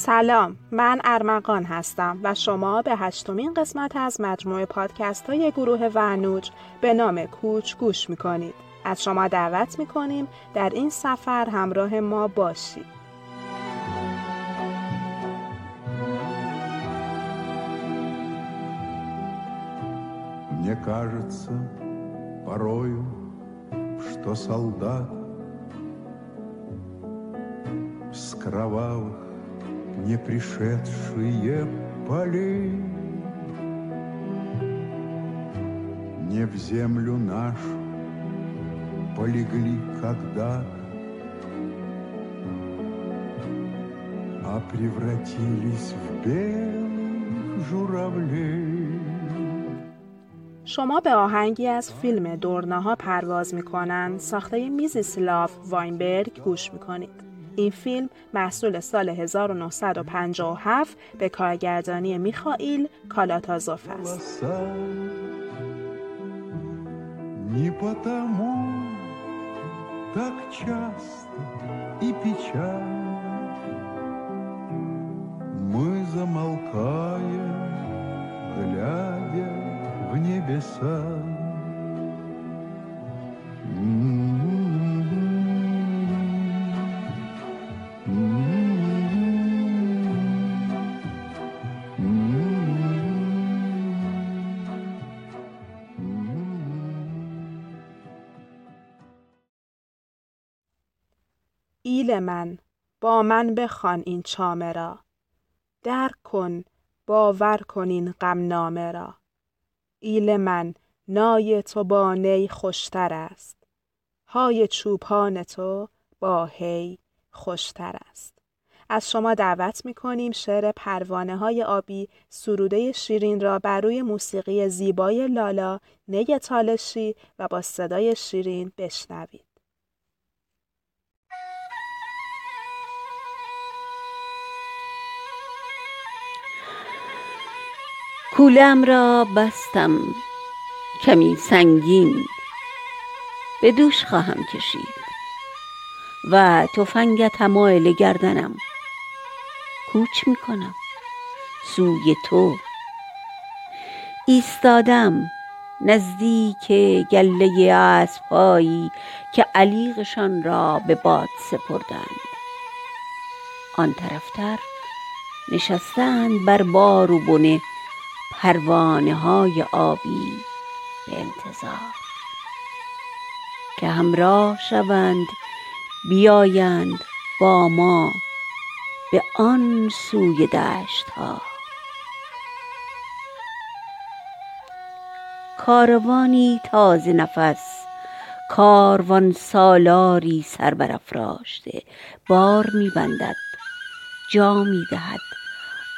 سلام من ارمغان هستم و شما به هشتمین قسمت از مجموعه پادکست های گروه ورنوج به نام کوچ گوش میکنید از شما دعوت میکنیم در این سفر همراه ما باشید Мне кажется порою, что солдат с кровавых не пришедшие полей Не в землю нашу полегли когда А превратились в белых журавлей شما به آهنگی از فیلم دورناها پرواز میکنن ساخته میزیسلاف واینبرگ گوش میکنید. این فیلم محصول سال 1957 به کارگردانی میخائیل کالاتازوف است. Не потому так часто и печально Мы замолкаем, глядя в небеса. ایل من با من بخوان این چامه را. درک کن باور کن این غمنامه را. ایل من نای تو با نی خوشتر است. های چوپان تو با هی خوشتر است. از شما دعوت می کنیم شعر پروانه های آبی سروده شیرین را بر روی موسیقی زیبای لالا نی تالشی و با صدای شیرین بشنوید. کولم را بستم کمی سنگین به دوش خواهم کشید و تفنگت همایل گردنم. کوچ می‌کنم. سوی تو. ایستادم نزدیک گله اسبهایی که علیقشان را به باد سپردند. آن طرفتر نشستند بر بار و بنه. پروانه های آبی به انتظار. که همراه شوند بیایند با ما به آن سوی دشت ها کاروانی تازه نفس کاروان سالاری سر برافراشته. بار میبندد جا می‌دهد.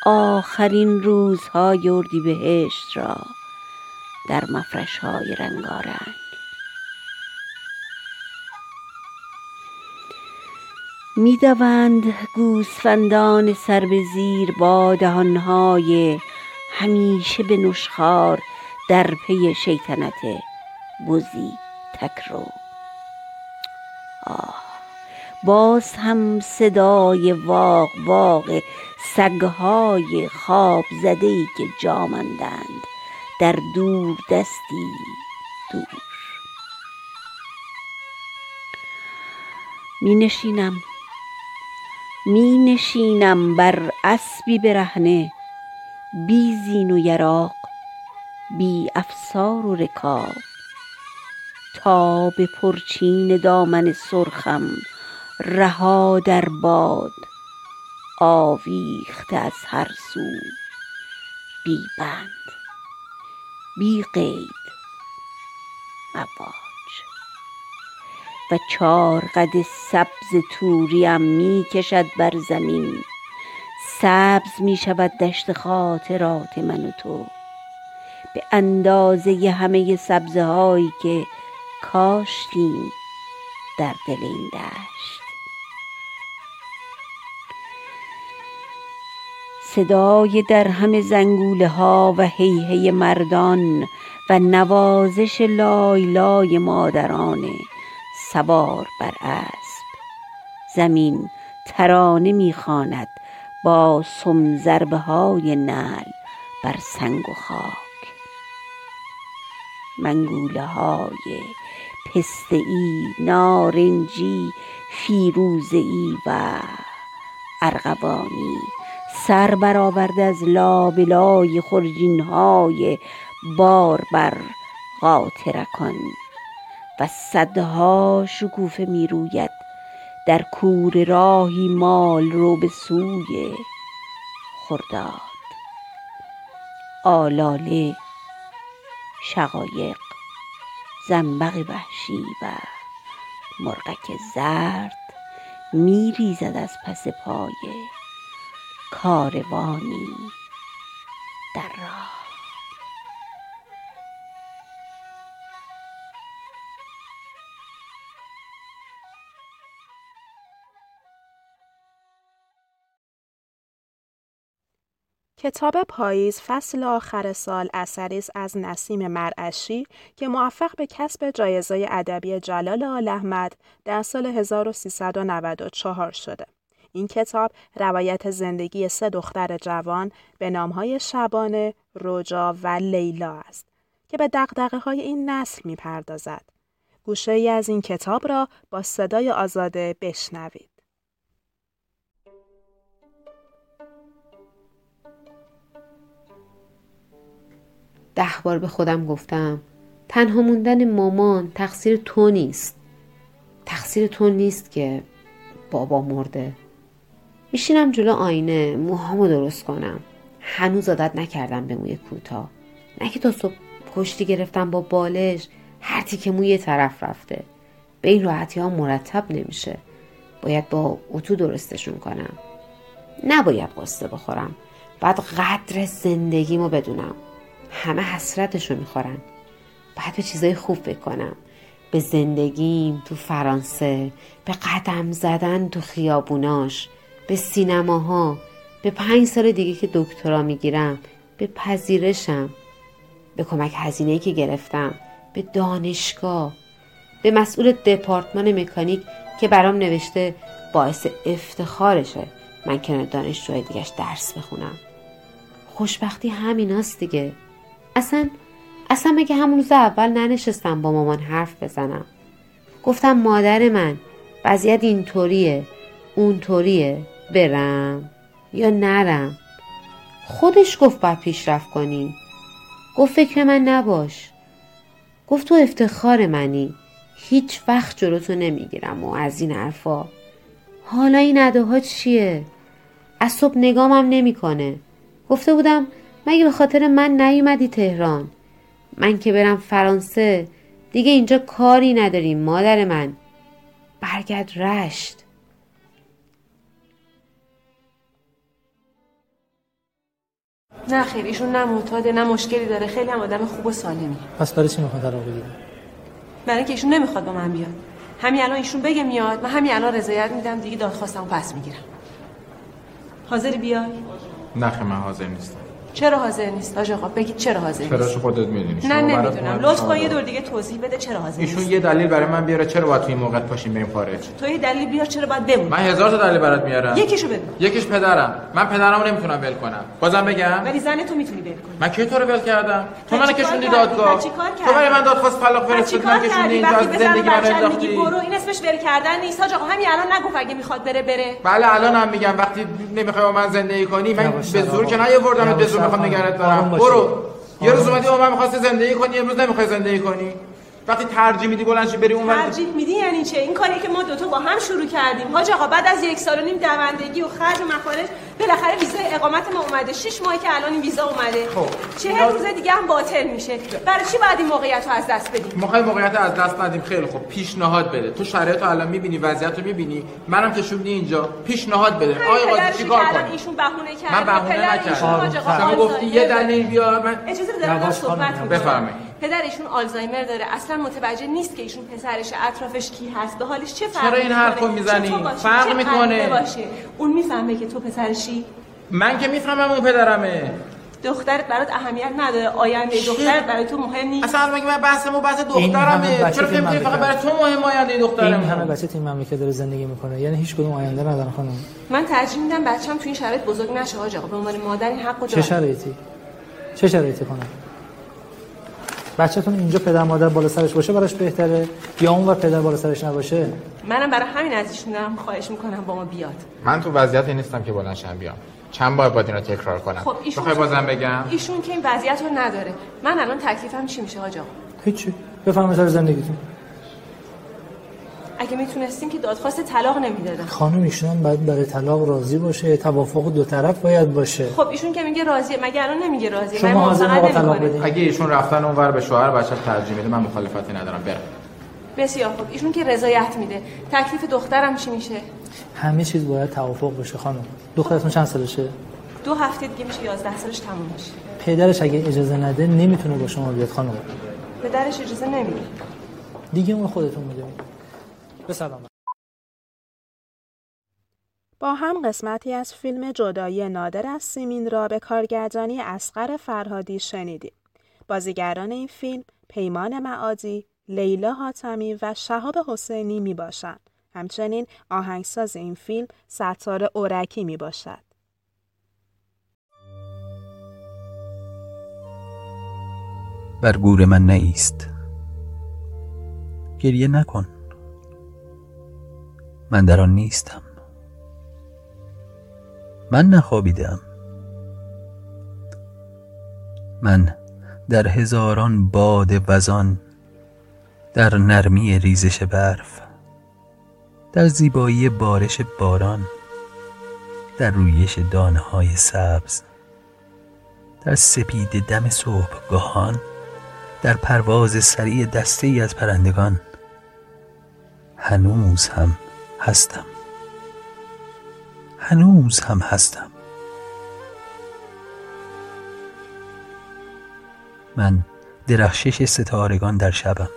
آخرین روزهای اردیبهشت را در مفرش های رنگارنگ. می‌دوند گوسفندان سر به زیر با دهانهای همیشه به نشخار در پی شیطنت بزی تکرو. آه. باز هم صدای واق واق سگهای خواب زده ای که جامندند در دور دستی دور. می نشینم می نشینم بر اسبی برهنه بی زین و یراق بی افسار و رکاب. تا به پرچین دامن سرخم رها در باد آویخته از هر سو. بی بند بی قید مواج. و چار قد سبز طوریم می کشد بر زمین. سبز می شود دشت خاطرات من و تو. به اندازه همه سبزه هایی که کاشتیم در دل این دشت. صدای در همه زنگوله ها و هیهی مردان و نوازش لای مادران سوار بر اسب. زمین ترانه می‌خواند با سم ضربه های نعل بر سنگ و خاک. منگوله های پسته ای نارنجی فیروزه ای و ارغوانی سر برآورده از لابلای خرجین های باربر قاطرکان. و صدها شکوفه می روید در کوره راهی مالرو به سوی خرداد. آلاله شقایق زنبق وحشی و مرغک زرد می ریزد از پس پای کاروانی در راه کتاب پاییز فصل آخر سال اثری است از نسیم مرعشی که موفق به کسب جایزه ادبی جلال آل احمد در سال 1394 شده. این کتاب روایت زندگی سه دختر جوان به نامهای شبانه، روجا و لیلا است که به دقدقه های این نسل می پردازد. گوشه ای از این کتاب را با صدای آزاده بشنوید. ده بار به خودم گفتم تنها موندن مامان تقصیر تو نیست تقصیر تو نیست که بابا مرده میشینم جلو آینه موهامو درست کنم. هنوز عادت نکردم به موی کوتاه نه که تا صبح کشتی گرفتم با بالش هر تیکه موی طرف رفته. به این راحتی ها مرتب نمیشه. باید با اتو درستشون کنم. نباید قصه بخورم. بعد قدر زندگیمو بدونم. همه حسرتشو می‌خورن. باید به چیزای خوب بکنم به زندگیم تو فرانسه به قدم زدن تو خیابوناش. به سینماها به پنج سال دیگه که دکترا می‌گیرم به پذیرشم به کمک هزینه‌ای که گرفتم به دانشگاه به مسئول دپارتمان مکانیک که برام نوشته باعث افتخارشه. من کنار دانشجوهای دیگش درس بخونم. خوشبختی همیناست دیگه. اصلا اصلا مگه همون روز اول ننشستم با مامان حرف بزنم؟ گفتم مادر من وضعیت اینطوریه اونطوریه. برم یا نرم؟ خودش گفت باید پیشرفت کنی. گفت فکر من نباش. گفت تو افتخار منی. هیچ وقت جلوتو نمی‌گیرم و از این حرفا. حالا این اداها چیه؟ از صبح نگامم نمی‌کنه. گفته بودم مگه به خاطر من نیومدی تهران؟ من که برم فرانسه دیگه اینجا کاری نداریم مادر من. برگرد رشت. نه خیر ایشون نه معتاده نه مشکلی داره. خیلی هم آدم خوب و سالمی. پس برای چی می‌خواد طلاق بگیره؟ برای اینکه ایشون نمی‌خواد با من بیاد. همین الان ایشون بگه میاد من همین الان رضایت میدم دیگه دادخواستمو پس می‌گیرم. حاضری بیای؟ نه من حاضر نیستم. چرا حاضر نیست؟ آقا خب بگید چرا حاضر چرا نیست؟ خودت می‌دونی نه نمی‌دونم. لطفا یه دور دیگه توضیح بده چرا حاضر ایشون نیست. یه دلیل برای من بیاره چرا باید توی این موقع پاشیم بریم خارج؟ تو یه دلیل بیار چرا باید بمونی؟ من هزار تا دلیل برات میارم. یکیشو بگو. یکیش پدرم. من پدرمو نمی‌تونم ول کنم. بازم بگم. ولی زن تو می‌تونی ول کنی. من کی تو رو ول کردم؟ تو منو کشوندی؟ دادگاه. تو برای؟ من دادخواست طلاق فرستادی من کشوندی اینجا از زندگی میگی انداختی. برو. این اسمش ول کردن نیست. آقا همین الان نگو اگه می‌خواد بره بره. بله الان هم میگم وقتی نمی‌خوای با من زندگی کنی من به زور آقا. که نیاوردم به زور می‌خوام آروم دارم. برو. یه روز اومدی با من می‌خواستی زندگی کنی امروز نمی‌خوای زندگی کنی. وقتی ترجیح میدی بلند شی بری اون ترجیح میدی یعنی چه این کاری که ما دوتا با هم شروع کردیم. حاج آقا بعد از یک سال و نیم دوندگی و خرج و مخارج بالاخره ویزای اقامت ما اومده. شش ماهی که الان این ویزا اومده. خب. چهل روز دیگه هم باطل میشه. برای چی باید این موقعیت رو از دست بدیم؟ می‌خوای موقعیت از دست ندیم. خیلی خوب. پیشنهاد بده. تو شرایط رو الان می‌بینی وضعیت رو می‌بینی. منم کشوندی اینجا. پیشنهاد بده. آقای قاضی چیکار کنی ایشون بهونه کرد من بهونه نکردم. آقا شما گفتی یه دلیل بیار من اجازه بده صحبت می‌کنم. بفرمایید. پدرشون آلزایمر داره. اصلا متوجه نیست که ایشون پسرش اطرافش کی هست. به حالش چه فرقی چرا این حرفو؟ می‌زنی؟ فرق چه می‌کنه. باشه؟ اون می‌فهمه که تو پسرشی؟ من که می‌فهمم اون پدرمه. دخترت برات اهمیت نداره. آینده دخترت برای تو مهم نیست. اصلا مگه من بحثمو بحث این دخترمه. چرا تو فکر می‌کنی فقط. برای تو مهم آینده این دخترمه همه بچه تو این مملکت داره زندگی می‌کنه. یعنی هیچ کدوم آینده ندارن خانم. من ترجیح میدم بچه‌م تو این شرایط بزرگ نشه آقا به عنوان مادر این حقو چه داره شرایطی؟ چه شرایطی کنم بچه‌تون اینجا پدر مادر بالا سرش باشه براش بهتره؟ یا اون ور پدر بالا سرش نباشه؟ منم برای همین از ایشون دارم خواهش می‌کنم با ما بیاد. من تو وضعیتی نیستم که بلندشم بیام. چند بار باید اینو تکرار کنم؟ خب ایشون بخوای بازم بگم؟ ایشون که این وضعیت رو نداره. من الان تکلیفم چی میشه حاج آقا هیچی. بفهمید سر زندگیتون. اگه می‌تونستیم که دادخواست طلاق نمی‌دادم خانم ایشون هم باید برای طلاق راضی باشه توافق دو طرف باید باشه. خب ایشون که میگه راضیه مگه الان نمیگه راضیه؟ من شما آقا طلاق اگه ایشون رفتن اونور به شوهر بچه ترجیح میده من مخالفتی ندارم. برم بسیار خب ایشون که رضایت میده. تکلیف دخترم چی میشه؟ همه چیز باید توافق بشه خانم. دخترتون چند سالشه؟ دو هفته دیگه میشه 11 سالش تموم میشه. پدرش اگه اجازه نده نمی‌تونه با شما بیاد خانم. پدرش اجازه نمیده. دیگه اون خودتون می‌دونید. به سلامت با هم قسمتی از فیلم جدایی نادر از سیمین را به کارگردانی اسقر فرهادی شنیدیم. بازیگران این فیلم پیمان معادی، لیلا حاتمی و شهاب حسینی می باشند. همچنین آهنگساز این فیلم ستار اورکی می باشد. بر گور من نیست گریه نکن من در آن نیستم. من نخوابیدم. من در هزاران باد وزان در نرمی ریزش برف در زیبایی بارش باران در رویش دانه های سبز در سپید دم صبحگاهان در پرواز سریع دسته ای از پرندگان. هنوز هم هستم. هنوز هم هستم. من درخشش ستارگان در شبم.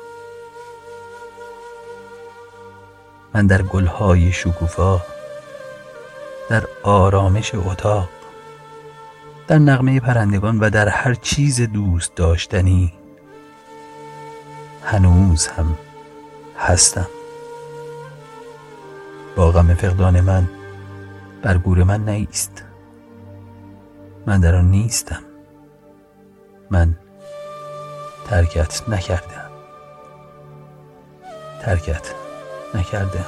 من در گلهای شکوفا در آرامش اتاق در نغمه پرندگان و در هر چیز دوست داشتنی هنوز هم هستم. با غم فقدان من بر گور من نیست. من در آن نیستم. من ترکت نکردم. ترکت نکردم.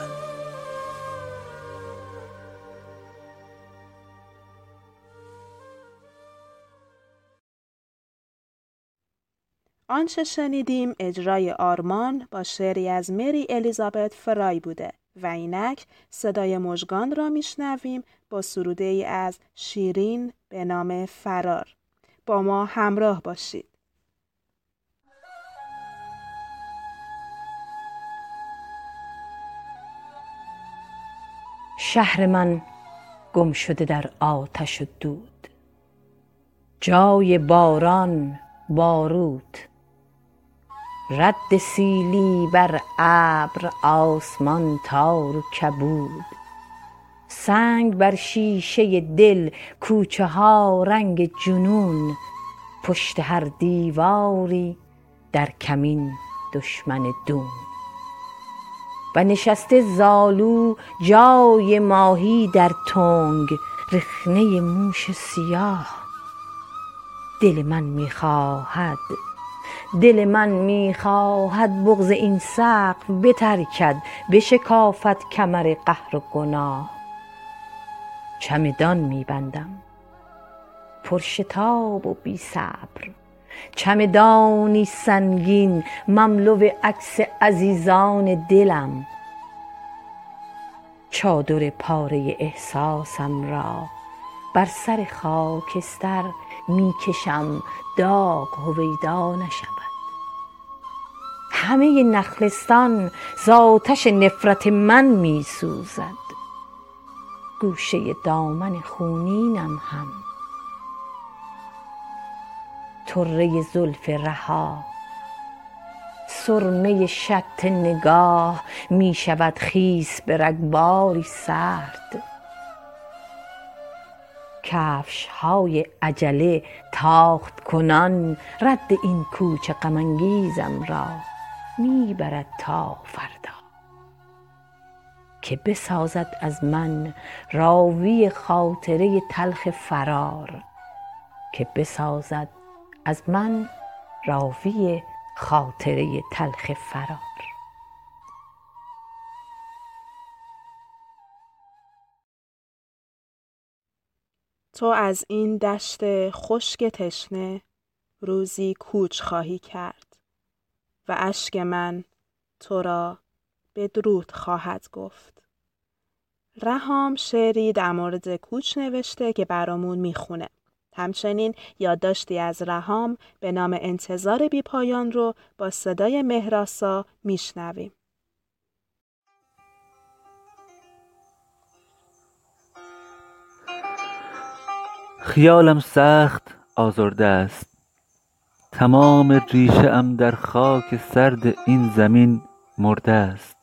آنچه شنیدیم اجرای آرمان با شعری از مری الیزابت فرای بوده. و اینک صدای مژگان را میشنویم با سروده ای از شیرین به نام فرار. با ما همراه باشید. شهر من گم شده در آتش و دود. جای باران بارود رد سیلی بر ابر آسمان تار و کبود. سنگ بر شیشه دل کوچه ها رنگ جنون. پشت هر دیواری در کمین دشمن دون. و نشسته زالو جای ماهی در تنگ رخنه موش سیاه. دل من می‌خواهد دل من می‌خواهد بغز این سقف بترکد بشکافد کمر قهر و گناه. چمدان میبندم پرشتاب و بی صبر چمدانی سنگین مملو عکس عزیزان دلم. چادر پاره احساسم را بر سر خاکستر می‌کشم داغ هویدا نشود همه نخلستان ز آتش نفرت من میسوزد. گوشه دامن خونینم هم. طره زلف رها. سرمه شط نگاه می شود خیس به رگباری سرد. کفش های عجله تاخت کنان رد این کوچ غم انگیزم را. می برد تا فردا. که بسازد از من راوی خاطره تلخ فرار که بسازد از من راوی خاطره تلخ فرار. تو از این دشت خشک تشنه روزی کوچ خواهی کرد. و اشک من تو را بدرود خواهد گفت. رهام شعری در مورد کوچ نوشته که برامون می‌خونه. همچنین یادداشتی از رهام به نام انتظار بی پایان رو با صدای مهراسا میشنویم. خیالم سخت آزرده است. تمام ریشه ام در خاک سرد این زمین مرده است.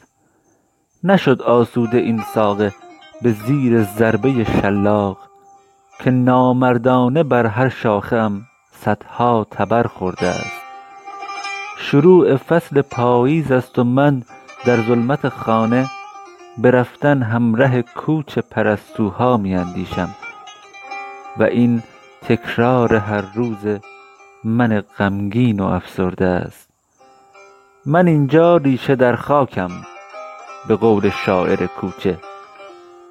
نشد آسوده این ساقه به زیر ضربه شلاق که نامردانه بر هر شاخه ام صدها تبر خورده است. شروع فصل پاییز است و من در ظلمت خانه به رفتن همره کوچ پرستوها می اندیشم و این تکرار هر روز من غمگین و افسرده است. من اینجا ریشه در خاکم به قول شاعر کوچه.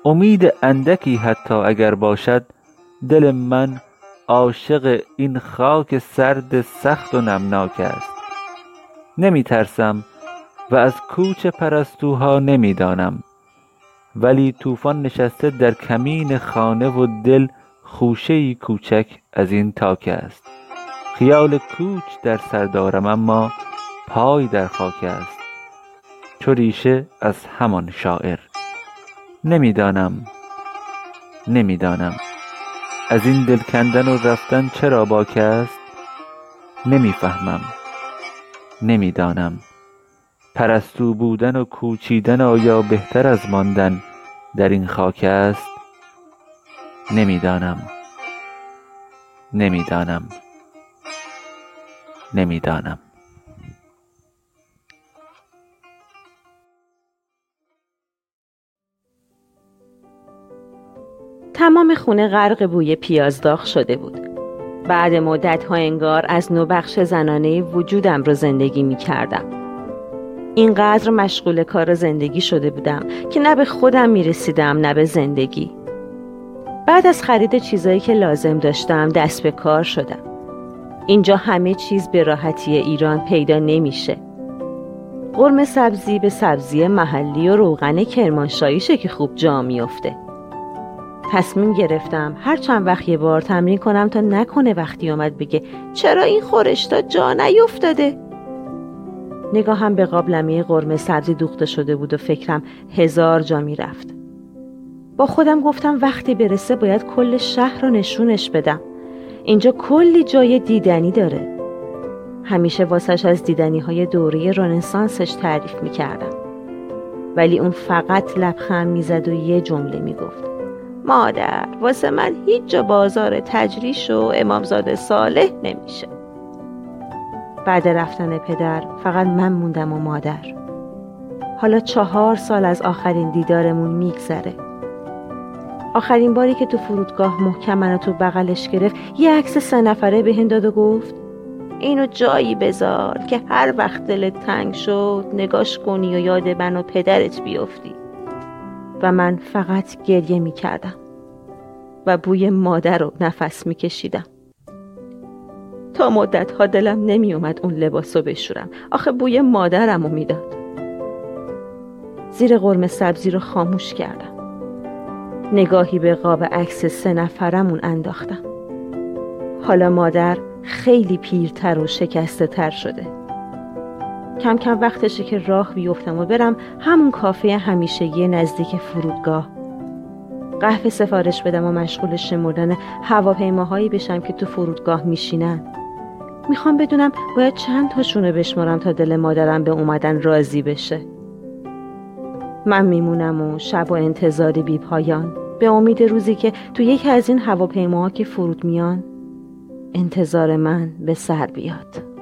امید اندکی حتی اگر باشد دل من عاشق این خاک سرد سخت و نمناک است. نمی ترسم و از کوچ پرستوها نمی دانم ولی طوفان نشسته در کمین خانه و دل خوشه کوچک از این تاک است. خیال کوچ در سر دارم اما پای در خاک است. چو ریشه از همان شاعر. نمی‌دانم نمی‌دانم. از این دل کندن و رفتن چرا باک است؟ نمی‌فهمم نمی‌دانم. پرستو بودن و کوچیدن آیا بهتر از ماندن در این خاک است؟ نمی‌دانم نمی‌دانم. نمی‌دانم. تمام خونه غرق بوی پیاز داغ شده بود. بعد مدت ها انگار از نوبخش زنانه وجودم رو زندگی می کردم اینقدر مشغول کار زندگی شده بودم که نه به خودم می رسیدم نه به زندگی. بعد از خرید چیزایی که لازم داشتم دست به کار شدم. اینجا همه چیز به راحتی ایران پیدا نمیشه. قرم سبزی به سبزی محلی و روغن کرمانشاهیشه که خوب جا میافته. تصمیم گرفتم هر چند وقت یه بار تمرین کنم تا نکنه وقتی آمد بگه چرا این خورشتا جا نیفتاده؟ نگاهم به قابلمه قرمه سبزی دوخته شده بود و فکرم هزار جا می‌رفت. با خودم گفتم وقتی برسه باید کل شهر رو نشونش بدم. اینجا کلی جای دیدنی داره. همیشه واسش از دیدنی های دوره رنسانسش تعریف می‌کردم. ولی اون فقط لبخند می‌زد و یه جمله می‌گفت. مادر واسه من هیچ جا بازار تجریش و امامزاده صالح نمیشه. بعد رفتن پدر فقط من موندم و مادر. حالا چهار سال از آخرین دیدارمون میگذره. آخرین باری که تو فرودگاه محکم منو تو بغلش گرفت یه عکس سه نفره به داد و گفت اینو جایی بذار که هر وقت دلت تنگ شد نگاش کنی و یاد من و پدرت بیفتی. و من فقط گریه می کردم و بوی مادر رو نفس می کشیدم تا مدت ها دلم نمی اومد اون لباس رو بشورم. آخه بوی مادرم رو می‌داد. زیر قرم سبزی رو خاموش کردم. نگاهی به قاب عکس سه نفرمون انداختم. حالا مادر خیلی پیرتر و شکسته تر شده. کم کم وقتشه که راه بیفتم و برم همون کافه همیشگی نزدیک فرودگاه. قهوه سفارش بدم و مشغول شمردن هواپیماهایی بشم که تو فرودگاه میشینن. می‌خوام بدونم باید چند تاشونو بشمارم تا دل مادرم به اومدن راضی بشه. من میمونم و شب و انتظاری بی پایان به امید روزی که تو یکی از این هواپیماها که فرود میان انتظار من به سر بیاد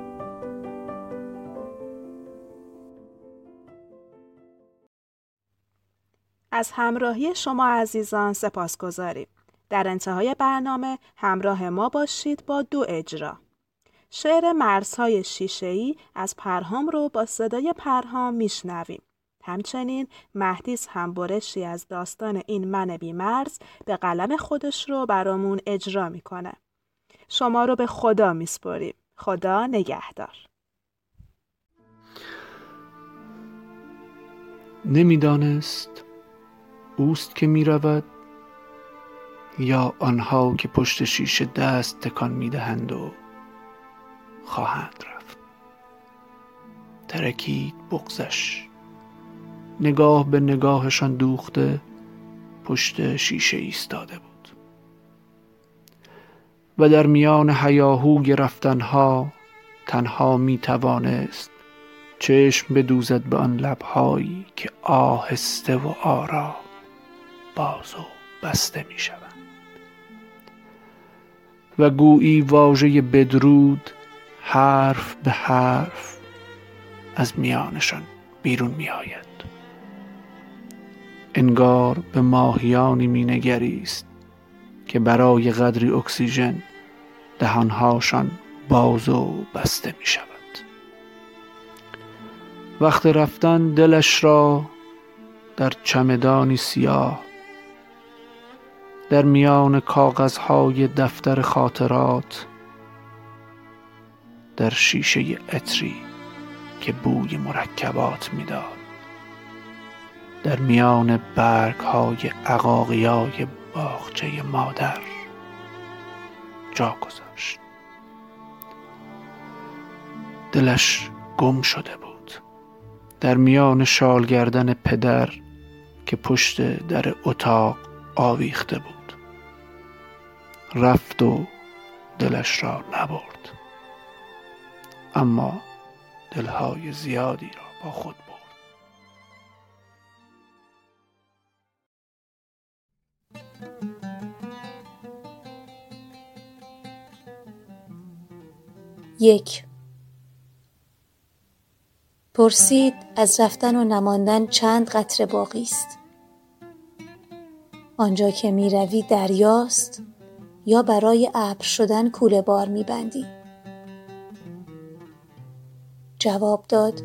از همراهی شما عزیزان سپاس گذاریم. در انتهای برنامه همراه ما باشید با دو اجرا. شعر مرزهای شیشه‌ای از پرهام رو با صدای پرهام میشنویم. همچنین مهدیس هم برشی از داستان این من بی مرز به قلم خودش رو برامون اجرا می‌کنه. شما رو به خدا میسپریم. خدا نگهدار. نمی‌دانست اوست که می رود یا آنها که پشت شیشه دست تکان می دهند و خواهند رفت ترکید بغزش نگاه به نگاهشان دوخته پشت شیشه ایستاده بود. و در میان هیاهوی رفتنها تنها می توانست چشم بدوزد به آن لبهایی که آهسته و آرام باز و بسته می شوند و گویی واژه بدرود حرف به حرف از میانشان بیرون می آید انگار به ماهیانی می نگریست که برای قدری اکسیژن دهانهاشان باز و بسته می شود. وقت رفتن دلش را در چمدانی سیاه در میان کاغذهای دفتر خاطرات در شیشه عطری که بوی مرکبات می‌داد در میان برگ های عقاقیای باغچه مادر جا گذاشت. دلش گم شده بود. در میان شال گردن پدر که پشت در اتاق آویخته بود. رفت و دلش را نبرد. اما دلهای زیادی را با خود برد یک. پرسید از رفتن و نماندن چند قطره باقی است. آنجا که می روی دریاست یا برای ابر شدن کوله بار میبندی جواب داد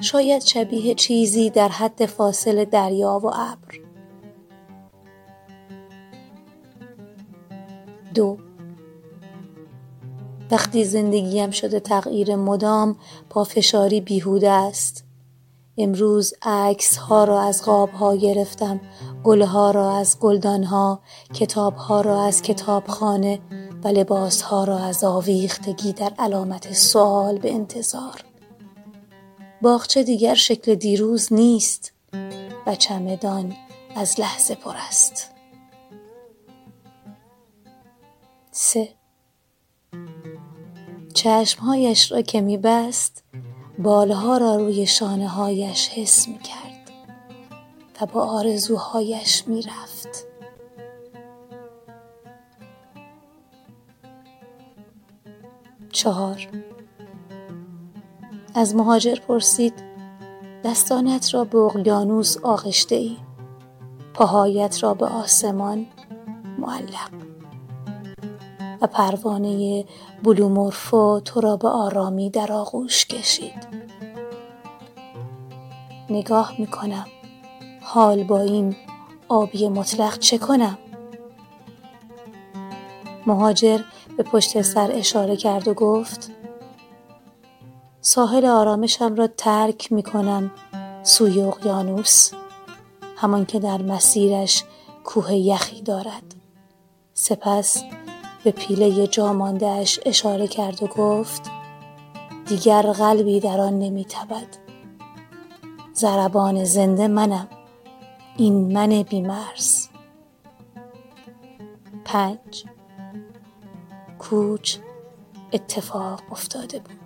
شاید شبیه چیزی در حد فاصل دریا و ابر. دو. وقتی زندگیم شده تغییر مدام پافشاری بیهوده است. امروز عکس ها را از قاب ها گرفتم گل ها را از گلدان ها کتاب ها را از کتابخانه و لباس ها را از آویختگی در علامت سوال به انتظار. باغچه دیگر شکل دیروز نیست و چمدان از لحظه پر است. سه. چشمهایش را که می بست بالها را روی شانه هایش حس می کرد و با آرزوهایش می رفت. چهار. از مهاجر پرسید دستانت را به اقیانوس آغشته ای پاهایت را به آسمان معلق. و پروانه بلومورفو تو را به آرامی در آغوش کشید. نگاه می کنم حال با این آبی مطلق چه کنم؟ مهاجر به پشت سر اشاره کرد و گفت ساحل آرامشم را ترک می کنم سوی اقیانوس همان که در مسیرش کوه یخی دارد. سپس به پیله جا اشاره کرد و گفت دیگر قلبی در آن نمیتبد زربان زنده منم. این من بیمرز. پنج. کوچ اتفاق افتاده بود.